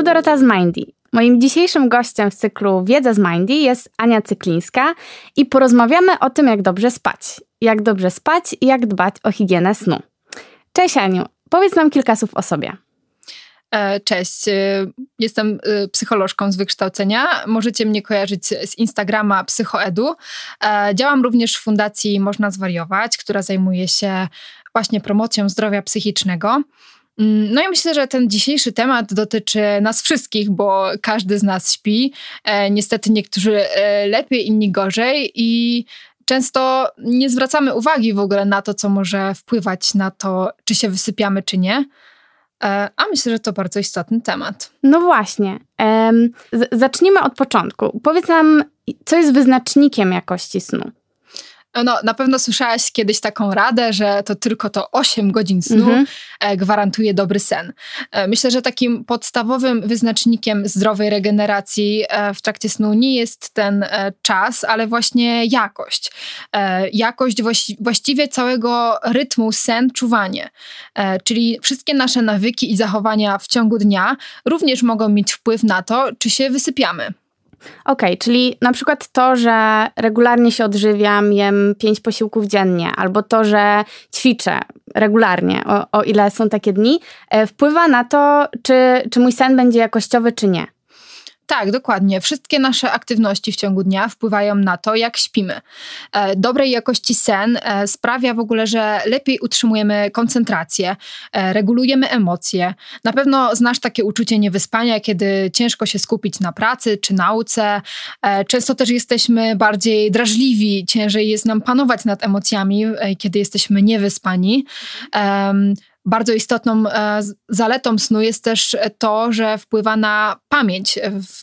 Tu Dorota z Mindy. Moim dzisiejszym gościem w cyklu Wiedza z Mindy jest Ania Cyklińska i porozmawiamy o tym, jak dobrze spać. Jak dobrze spać i jak dbać o higienę snu. Cześć Aniu, powiedz nam kilka słów o sobie. E, cześć, e, jestem e, psycholożką z wykształcenia. Możecie mnie kojarzyć z Instagrama Psychoedu. Działam również w Fundacji Można Zwariować, która zajmuje się właśnie promocją zdrowia psychicznego. Mm, no i myślę, że ten dzisiejszy temat dotyczy nas wszystkich, bo każdy z nas śpi. Niestety niektórzy lepiej, inni gorzej i często nie zwracamy uwagi w ogóle na to, co może wpływać na to, czy się wysypiamy, czy nie. E, a myślę, że to bardzo istotny temat. No właśnie. zacznijmy od początku. Powiedz nam, co jest wyznacznikiem jakości snu? No, na pewno słyszałaś kiedyś taką radę, że to tylko to 8 godzin snu mhm. E, gwarantuje dobry sen. E, myślę, że takim podstawowym wyznacznikiem zdrowej regeneracji e, w trakcie snu nie jest ten czas, ale właśnie jakość. Jakość właściwie całego rytmu sen, czuwanie. Czyli wszystkie nasze nawyki i zachowania w ciągu dnia również mogą mieć wpływ na to, czy się wysypiamy. Okej, okay, czyli na przykład to, że regularnie się odżywiam, jem pięć posiłków dziennie, albo to, że ćwiczę regularnie, o, o ile są takie dni, e, wpływa na to, czy, czy mój sen będzie jakościowy, czy nie. Tak, dokładnie. Wszystkie nasze aktywności w ciągu dnia wpływają na to, jak śpimy. E, dobrej jakości sen e, sprawia w ogóle, że lepiej utrzymujemy koncentrację, e, regulujemy emocje. Na pewno znasz takie uczucie niewyspania, kiedy ciężko się skupić na pracy czy nauce. Często też jesteśmy bardziej drażliwi, ciężej jest nam panować nad emocjami, kiedy jesteśmy niewyspani. Bardzo istotną e, zaletą snu jest też to, że wpływa na pamięć.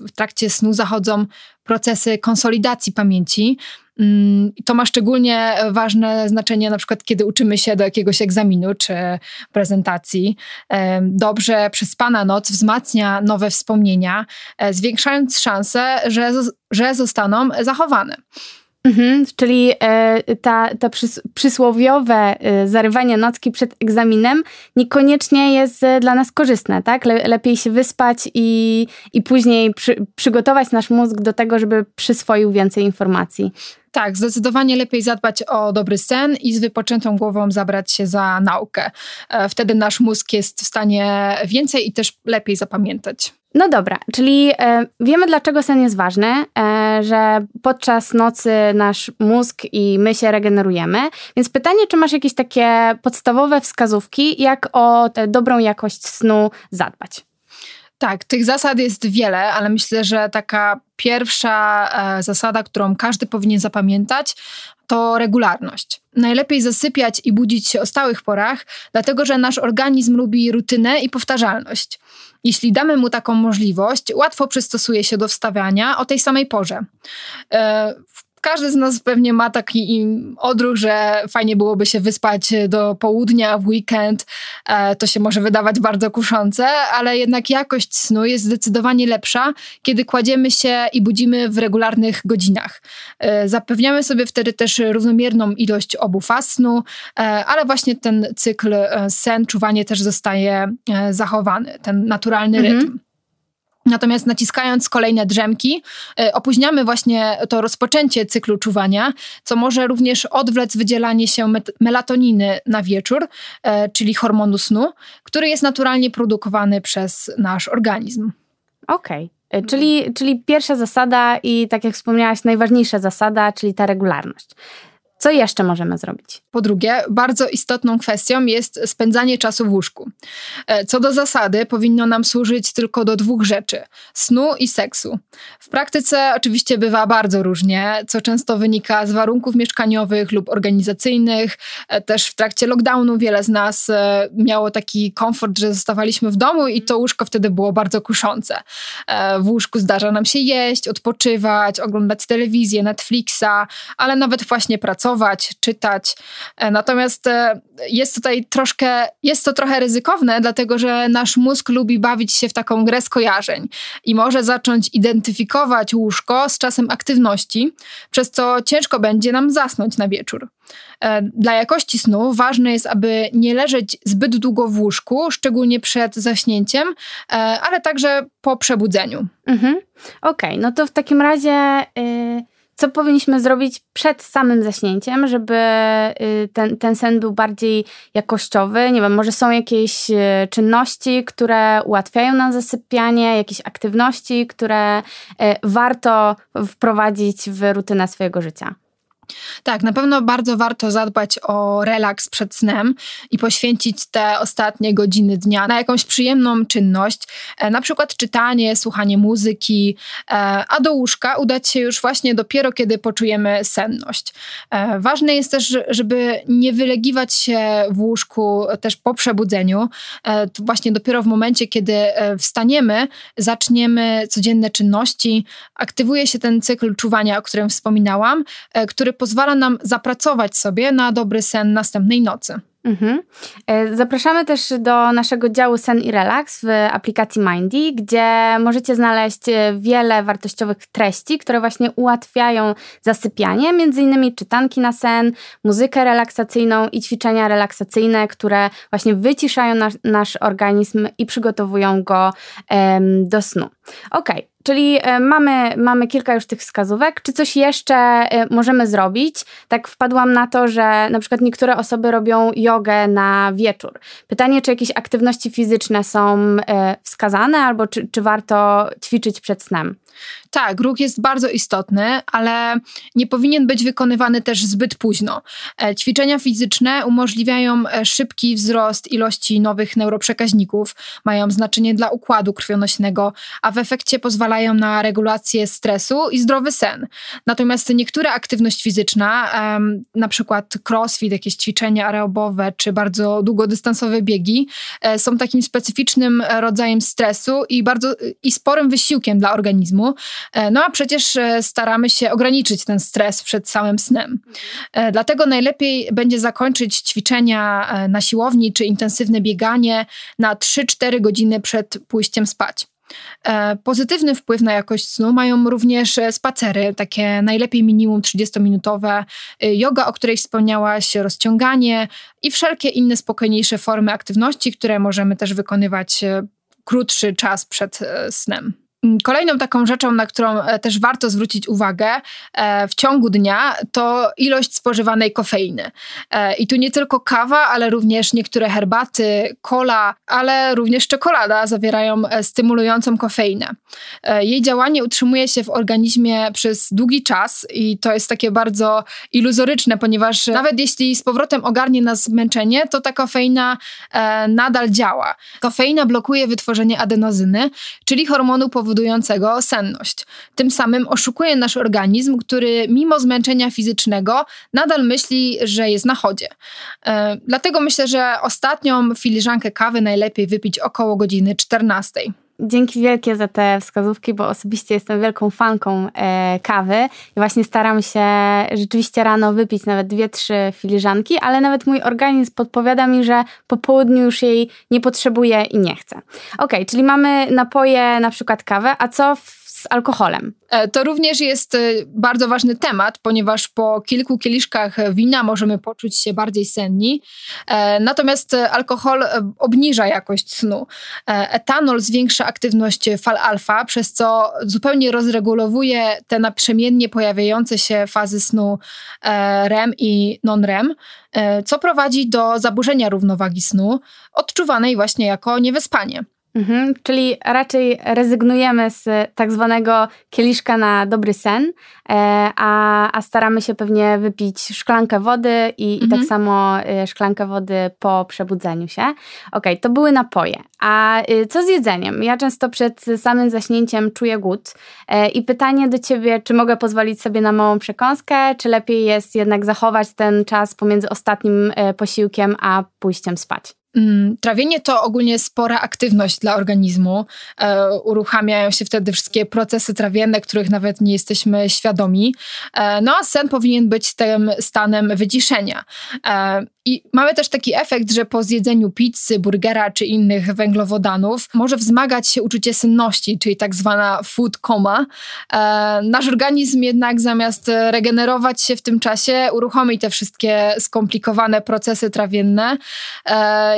W trakcie snu zachodzą procesy konsolidacji pamięci. Mm, to ma szczególnie ważne znaczenie, na przykład, kiedy uczymy się do jakiegoś egzaminu czy prezentacji. Dobrze przespana noc wzmacnia nowe wspomnienia, e, zwiększając szanse, że, że zostaną zachowane. Mhm, czyli e, ta, przys przysłowiowe e, zarywanie nocki przed egzaminem niekoniecznie jest e, dla nas korzystne, tak? Le lepiej się wyspać i, i później przy przygotować nasz mózg do tego, żeby przyswoił więcej informacji. Tak, zdecydowanie lepiej zadbać o dobry sen i z wypoczętą głową zabrać się za naukę. Wtedy nasz mózg jest w stanie więcej i też lepiej zapamiętać. No dobra, czyli e, wiemy dlaczego sen jest ważny, e, że podczas nocy nasz mózg i my się regenerujemy. Więc pytanie, czy masz jakieś takie podstawowe wskazówki, jak o dobrą jakość snu zadbać? Tak, tych zasad jest wiele, ale myślę, że taka pierwsza e, zasada, którą każdy powinien zapamiętać, to regularność. Najlepiej zasypiać i budzić się o stałych porach, dlatego że nasz organizm lubi rutynę i powtarzalność. Jeśli damy mu taką możliwość, łatwo przystosuje się do wstawiania o tej samej porze. E, każdy z nas pewnie ma taki odruch, że fajnie byłoby się wyspać do południa w weekend. E, to się może wydawać bardzo kuszące, ale jednak jakość snu jest zdecydowanie lepsza, kiedy kładziemy się i budzimy w regularnych godzinach. E, zapewniamy sobie wtedy też równomierną ilość obu faz snu, e, ale właśnie ten cykl sen, czuwanie też zostaje zachowany, ten naturalny mhm. rytm. Natomiast naciskając kolejne drzemki, e, opóźniamy właśnie to rozpoczęcie cyklu czuwania, co może również odwlec wydzielanie się melatoniny na wieczór, e, czyli hormonu snu, który jest naturalnie produkowany przez nasz organizm. Okej. Okay. E, czyli, czyli pierwsza zasada i tak jak wspomniałaś, najważniejsza zasada, czyli ta regularność. Co jeszcze możemy zrobić? Po drugie, bardzo istotną kwestią jest spędzanie czasu w łóżku. E, co do zasady, powinno nam służyć tylko do dwóch rzeczy: snu i seksu. W praktyce oczywiście bywa bardzo różnie, co często wynika z warunków mieszkaniowych lub organizacyjnych. E, też w trakcie lockdownu wiele z nas e, miało taki komfort, że zostawaliśmy w domu i to łóżko wtedy było bardzo kuszące. W łóżku zdarza nam się jeść, odpoczywać, oglądać telewizję, Netflixa, ale nawet właśnie pracować pracować, czytać. Natomiast jest tutaj troszkę, jest to trochę ryzykowne, dlatego że nasz mózg lubi bawić się w taką grę skojarzeń i może zacząć identyfikować łóżko z czasem aktywności, przez co ciężko będzie nam zasnąć na wieczór. E, dla jakości snu ważne jest, aby nie leżeć zbyt długo w łóżku, szczególnie przed zaśnięciem, e, ale także po przebudzeniu. Mhm. Okej, okay, no to w takim razie. Yy co powinniśmy zrobić przed samym zaśnięciem, żeby y, ten, ten sen był bardziej jakościowy? Nie wiem, może są jakieś y, czynności, które ułatwiają nam zasypianie, jakieś aktywności, które y, warto wprowadzić w rutynę swojego życia? Tak, na pewno bardzo warto zadbać o relaks przed snem i poświęcić te ostatnie godziny dnia na jakąś przyjemną czynność, e, na przykład czytanie, słuchanie muzyki, e, a do łóżka udać się już właśnie dopiero, kiedy poczujemy senność. E, ważne jest też, żeby nie wylegiwać się w łóżku też po przebudzeniu. Właśnie dopiero w momencie, kiedy wstaniemy, zaczniemy codzienne czynności, aktywuje się ten cykl czuwania, o którym wspominałam, który pozwala nam zapracować sobie na dobry sen następnej nocy. Mhm. E, zapraszamy też do naszego działu Sen i Relax w aplikacji Mindy, gdzie możecie znaleźć e, wiele wartościowych treści, które właśnie ułatwiają zasypianie, między innymi czytanki na sen, muzykę relaksacyjną i ćwiczenia relaksacyjne, które właśnie wyciszają nasz, nasz organizm i przygotowują go em, do snu. Ok, Czyli e, mamy, mamy kilka już tych wskazówek. Czy coś jeszcze e, możemy zrobić? Tak wpadłam na to, że na przykład niektóre osoby robią jogę na wieczór. Pytanie, czy jakieś aktywności fizyczne są e, wskazane, albo czy, czy warto ćwiczyć przed snem? Tak, ruch jest bardzo istotny, ale nie powinien być wykonywany też zbyt późno. E, ćwiczenia fizyczne umożliwiają e, szybki wzrost ilości nowych neuroprzekaźników, mają znaczenie dla układu krwionośnego, a w efekcie pozwalają na regulację stresu i zdrowy sen. Natomiast niektóre aktywność fizyczna, na przykład crossfit, jakieś ćwiczenia aerobowe czy bardzo długodystansowe biegi, e, są takim specyficznym rodzajem stresu i bardzo i sporym wysiłkiem dla organizmu, no a przecież e, staramy się ograniczyć ten stres przed samym snem. E, dlatego najlepiej będzie zakończyć ćwiczenia na siłowni czy intensywne bieganie na 3-4 godziny przed pójściem spać. Pozytywny wpływ na jakość snu mają również spacery, takie najlepiej minimum 30-minutowe, yoga, o której wspomniałaś, rozciąganie i wszelkie inne spokojniejsze formy aktywności, które możemy też wykonywać krótszy czas przed snem. Mm, kolejną taką rzeczą, na którą e, też warto zwrócić uwagę e, w ciągu dnia, to ilość spożywanej kofeiny. E, I tu nie tylko kawa, ale również niektóre herbaty, kola, ale również czekolada zawierają stymulującą kofeinę. Jej działanie utrzymuje się w organizmie przez długi czas i to jest takie bardzo iluzoryczne, ponieważ nawet jeśli z powrotem ogarnie nas zmęczenie, to ta kofeina nadal działa. Kofeina blokuje wytworzenie adenozyny, czyli hormonu powodującego powodującego senność. Tym samym oszukuje nasz organizm, który mimo zmęczenia fizycznego nadal myśli, że jest na chodzie. E, dlatego myślę, że ostatnią filiżankę kawy najlepiej wypić około godziny 14. Dzięki wielkie za te wskazówki, bo osobiście jestem wielką fanką e, kawy i właśnie staram się rzeczywiście rano wypić nawet dwie, trzy filiżanki, ale nawet mój organizm podpowiada mi, że po południu już jej nie potrzebuję i nie chcę. Ok, czyli mamy napoje, na przykład kawę, a co w z alkoholem. E, to również jest e, bardzo ważny temat, ponieważ po kilku kieliszkach wina możemy poczuć się bardziej senni. E, natomiast alkohol obniża jakość snu. Etanol zwiększa aktywność fal alfa, przez co zupełnie rozregulowuje te naprzemiennie pojawiające się fazy snu REM i non-REM, co prowadzi do zaburzenia równowagi snu, odczuwanej właśnie jako niewyspanie. Mhm, czyli raczej rezygnujemy z tak zwanego kieliszka na dobry sen, e, a, a staramy się pewnie wypić szklankę wody i, mhm. i tak mhm. samo e, szklankę wody po przebudzeniu się. Ok, to były napoje. A e, co z jedzeniem? Ja często przed samym zaśnięciem czuję głód i pytanie do ciebie, czy mogę pozwolić sobie na małą przekąskę, czy lepiej jest jednak zachować ten czas pomiędzy ostatnim posiłkiem a pójściem spać? Mm, trawienie to ogólnie spora aktywność dla organizmu. E, uruchamiają się wtedy wszystkie procesy trawienne, których nawet nie jesteśmy świadomi. E, no a sen powinien być tym stanem wyciszenia. E, I mamy też taki efekt, że po zjedzeniu pizzy, burgera czy innych węglowodanów może wzmagać się uczucie senności, czyli tak zwana food coma. Nasz organizm jednak zamiast regenerować się w tym czasie, uruchomi te wszystkie skomplikowane procesy trawienne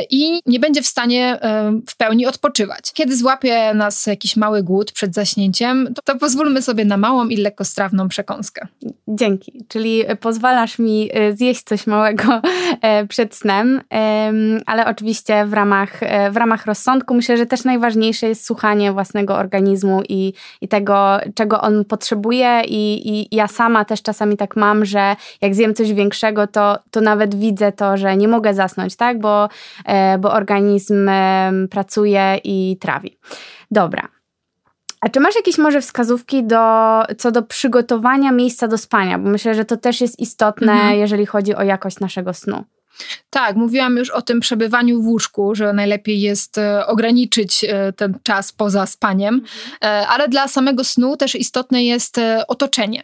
i nie będzie w stanie e, w pełni odpoczywać. Kiedy złapie nas jakiś mały głód przed zaśnięciem, to, to pozwólmy sobie na małą i lekkostrawną przekąskę. Dzięki. Czyli pozwalasz mi zjeść coś małego przed snem, ale oczywiście w ramach, w ramach rozsądku myślę, że też najważniejsze jest słuchanie własnego organizmu i, i tego, czego on potrzebuje i, i ja sama też czasami tak mam, że jak zjem coś większego, to, to nawet widzę to, że nie mogę zasnąć, tak, bo, e, bo organizm pracuje i trawi. Dobra. A czy masz jakieś może wskazówki do, co do przygotowania miejsca do spania? Bo myślę, że to też jest istotne, mhm. jeżeli chodzi o jakość naszego snu. Tak, mówiłam już o tym przebywaniu w łóżku, że najlepiej jest e, ograniczyć e, ten czas poza spaniem, e, ale dla samego snu też istotne jest otoczenie.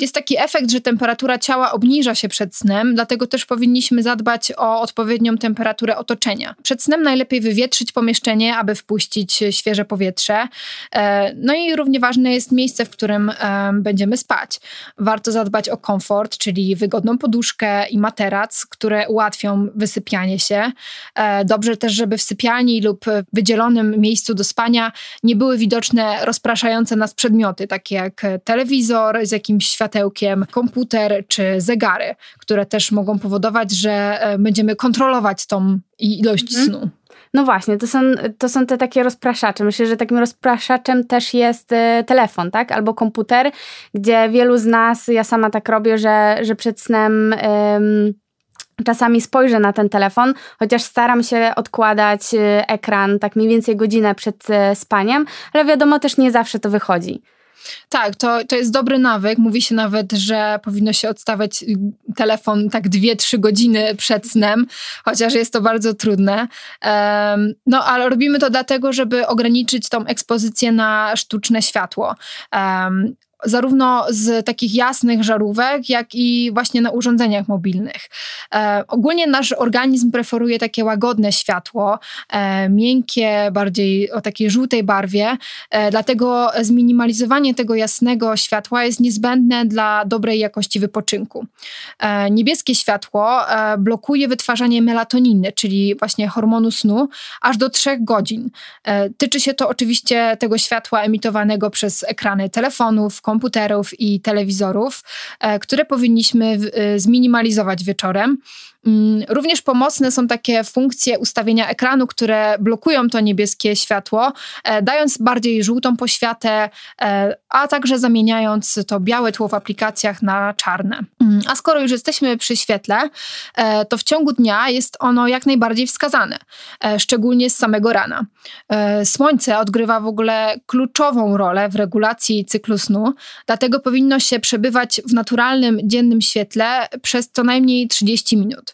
Jest taki efekt, że temperatura ciała obniża się przed snem, dlatego też powinniśmy zadbać o odpowiednią temperaturę otoczenia. Przed snem najlepiej wywietrzyć pomieszczenie, aby wpuścić świeże powietrze. No i równie ważne jest miejsce, w którym będziemy spać. Warto zadbać o komfort, czyli wygodną poduszkę i materac, które ułatwią wysypianie się. E, dobrze też, żeby w sypialni lub wydzielonym miejscu do spania nie były widoczne rozpraszające nas przedmioty, takie jak telewizor z jakimś światełkiem, komputer czy zegary, które też mogą powodować, że e, będziemy kontrolować tą ilość mhm. snu. No właśnie, to są, to są te takie rozpraszacze. Myślę, że takim rozpraszaczem też jest e, telefon, tak? Albo komputer, gdzie wielu z nas, ja sama tak robię, że, że przed snem Czasami spojrzę na ten telefon, chociaż staram się odkładać y, ekran tak mniej więcej godzinę przed y, spaniem, ale wiadomo, też nie zawsze to wychodzi. Tak, to, to jest dobry nawyk. Mówi się nawet, że powinno się odstawiać y, telefon tak 2-3 godziny przed snem, chociaż jest to bardzo trudne. Um, no, ale robimy to dlatego, żeby ograniczyć tą ekspozycję na sztuczne światło. Um, zarówno z takich jasnych żarówek, jak i właśnie na urządzeniach mobilnych. E, ogólnie nasz organizm preferuje takie łagodne światło, e, miękkie, bardziej o takiej żółtej barwie, e, dlatego zminimalizowanie tego jasnego światła jest niezbędne dla dobrej jakości wypoczynku. E, niebieskie światło e, blokuje wytwarzanie melatoniny, czyli właśnie hormonu snu, aż do 3 godzin. E, tyczy się to oczywiście tego światła emitowanego przez ekrany telefonów, komputerów, komputerów i telewizorów, e, które powinniśmy e, zminimalizować wieczorem. Mm, również pomocne są takie funkcje ustawienia ekranu, które blokują to niebieskie światło, e, dając bardziej żółtą poświatę, a także zamieniając to białe tło w aplikacjach na czarne. Mm, a skoro już jesteśmy przy świetle, to w ciągu dnia jest ono jak najbardziej wskazane, szczególnie z samego rana. Słońce odgrywa w ogóle kluczową rolę w regulacji cyklu snu, Dlatego powinno się przebywać w naturalnym dziennym świetle przez co najmniej 30 minut.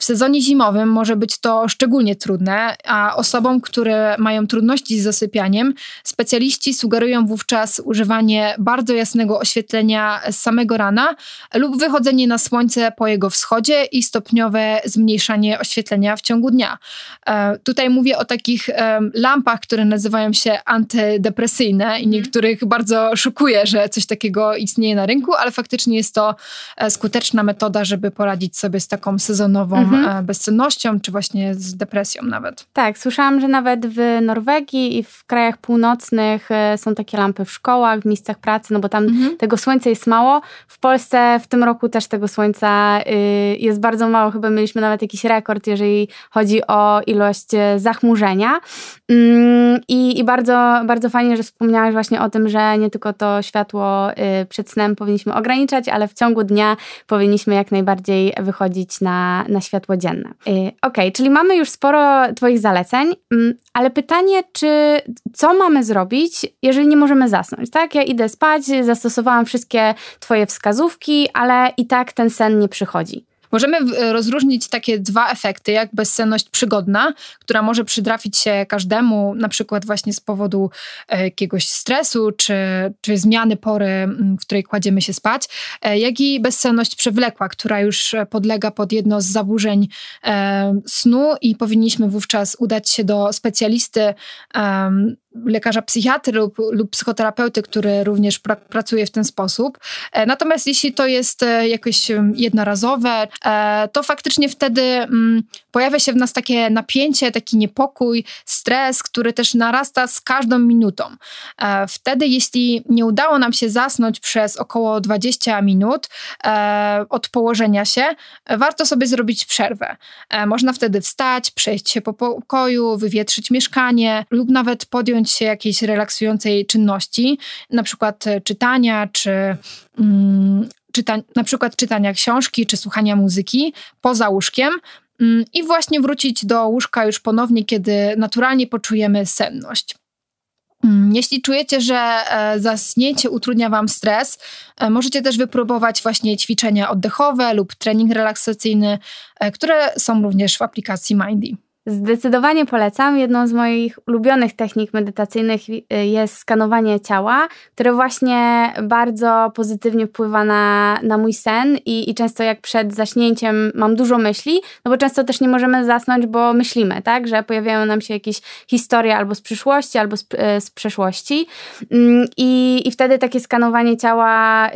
W sezonie zimowym może być to szczególnie trudne, a osobom, które mają trudności z zasypianiem, specjaliści sugerują wówczas używanie bardzo jasnego oświetlenia z samego rana lub wychodzenie na słońce po jego wschodzie i stopniowe zmniejszanie oświetlenia w ciągu dnia. E, tutaj mówię o takich e, lampach, które nazywają się antydepresyjne i mhm. niektórych bardzo szokuje, że coś takiego istnieje na rynku, ale faktycznie jest to e, skuteczna metoda, żeby poradzić sobie z taką sezonową mhm. E, bezsennością, czy właśnie z depresją nawet. Tak, słyszałam, że nawet w Norwegii i w krajach północnych e, są takie lampy w szkołach, w miejscach pracy, no bo tam mhm. tego słońca jest mało. W Polsce w tym roku też tego słońca y, jest bardzo mało. Chyba mieliśmy nawet jakiś rekord, jeżeli chodzi o ilość e, zachmurzenia. Mm, I, i bardzo, bardzo fajnie, że wspomniałaś właśnie o tym, że nie tylko to światło y, przed snem powinniśmy ograniczać, ale w ciągu dnia powinniśmy jak najbardziej wychodzić na, na światło światło dzienne. Y, ok, czyli mamy już sporo Twoich zaleceń, mm, ale pytanie, czy co mamy zrobić, jeżeli nie możemy zasnąć, tak? Ja idę spać, zastosowałam wszystkie Twoje wskazówki, ale i tak ten sen nie przychodzi. Możemy rozróżnić takie dwa efekty, jak bezsenność przygodna, która może przytrafić się każdemu, na przykład właśnie z powodu e, jakiegoś stresu czy, czy zmiany pory, w której kładziemy się spać, e, jak i bezsenność przewlekła, która już podlega pod jedno z zaburzeń e, snu i powinniśmy wówczas udać się do specjalisty lekarza psychiatry lub, lub psychoterapeuty, który również pra, pracuje w ten sposób. E, natomiast jeśli to jest e, jakieś jednorazowe, e, to faktycznie wtedy mm, pojawia się w nas takie napięcie, taki niepokój, stres, który też narasta z każdą minutą. Wtedy, jeśli nie udało nam się zasnąć przez około 20 minut od położenia się, warto sobie zrobić przerwę. Można wtedy wstać, przejść się po pokoju, wywietrzyć mieszkanie lub nawet podjąć podjąć się jakiejś relaksującej czynności, na przykład e, czytania, czy mm, czyta, na przykład czytania książki, czy słuchania muzyki poza łóżkiem, mm, i właśnie wrócić do łóżka już ponownie, kiedy naturalnie poczujemy senność. Mm, jeśli czujecie, że e, zasnięcie utrudnia Wam stres, e, możecie też wypróbować właśnie ćwiczenia oddechowe lub trening relaksacyjny, które są również w aplikacji Mindy. Zdecydowanie polecam. Jedną z moich ulubionych technik medytacyjnych y, jest skanowanie ciała, które właśnie bardzo pozytywnie wpływa na, na mój sen i, i często jak przed zaśnięciem mam dużo myśli, no bo często też nie możemy zasnąć, bo myślimy, tak, że pojawiają nam się jakieś historie albo z przyszłości, albo z, y, z przeszłości mm, I, i wtedy takie skanowanie ciała y,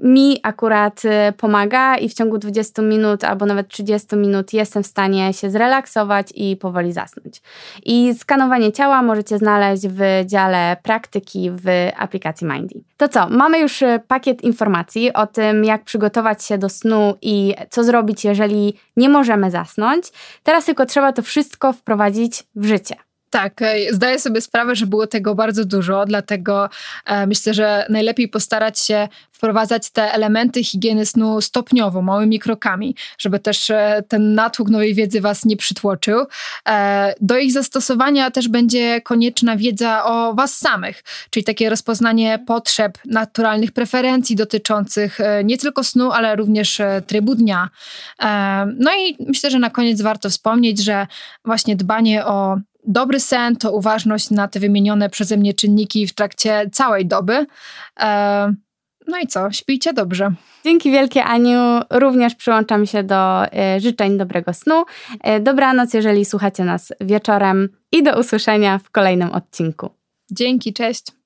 mi akurat pomaga i w ciągu 20 minut albo nawet 30 minut jestem w stanie się zrelaksować, i powoli zasnąć. I skanowanie ciała możecie znaleźć w dziale praktyki w aplikacji Mindy. To co, mamy już e, pakiet informacji o tym, jak przygotować się do snu i co zrobić, jeżeli nie możemy zasnąć. Teraz tylko trzeba to wszystko wprowadzić w życie. Tak, e, zdaję sobie sprawę, że było tego bardzo dużo, dlatego e, myślę, że najlepiej postarać się wprowadzać te elementy higieny snu stopniowo, małymi krokami, żeby też e, ten natłok nowej wiedzy Was nie przytłoczył. E, do ich zastosowania też będzie konieczna wiedza o Was samych, czyli takie rozpoznanie potrzeb, naturalnych preferencji dotyczących e, nie tylko snu, ale również trybu dnia. No i myślę, że na koniec warto wspomnieć, że właśnie dbanie o dobry sen to uważność na te wymienione przeze mnie czynniki w trakcie całej doby. No i co? Śpijcie dobrze. Dzięki wielkie Aniu. Również przyłączam się do y, życzeń dobrego snu. Y, dobranoc, jeżeli słuchacie nas wieczorem i do usłyszenia w kolejnym odcinku. Dzięki, cześć.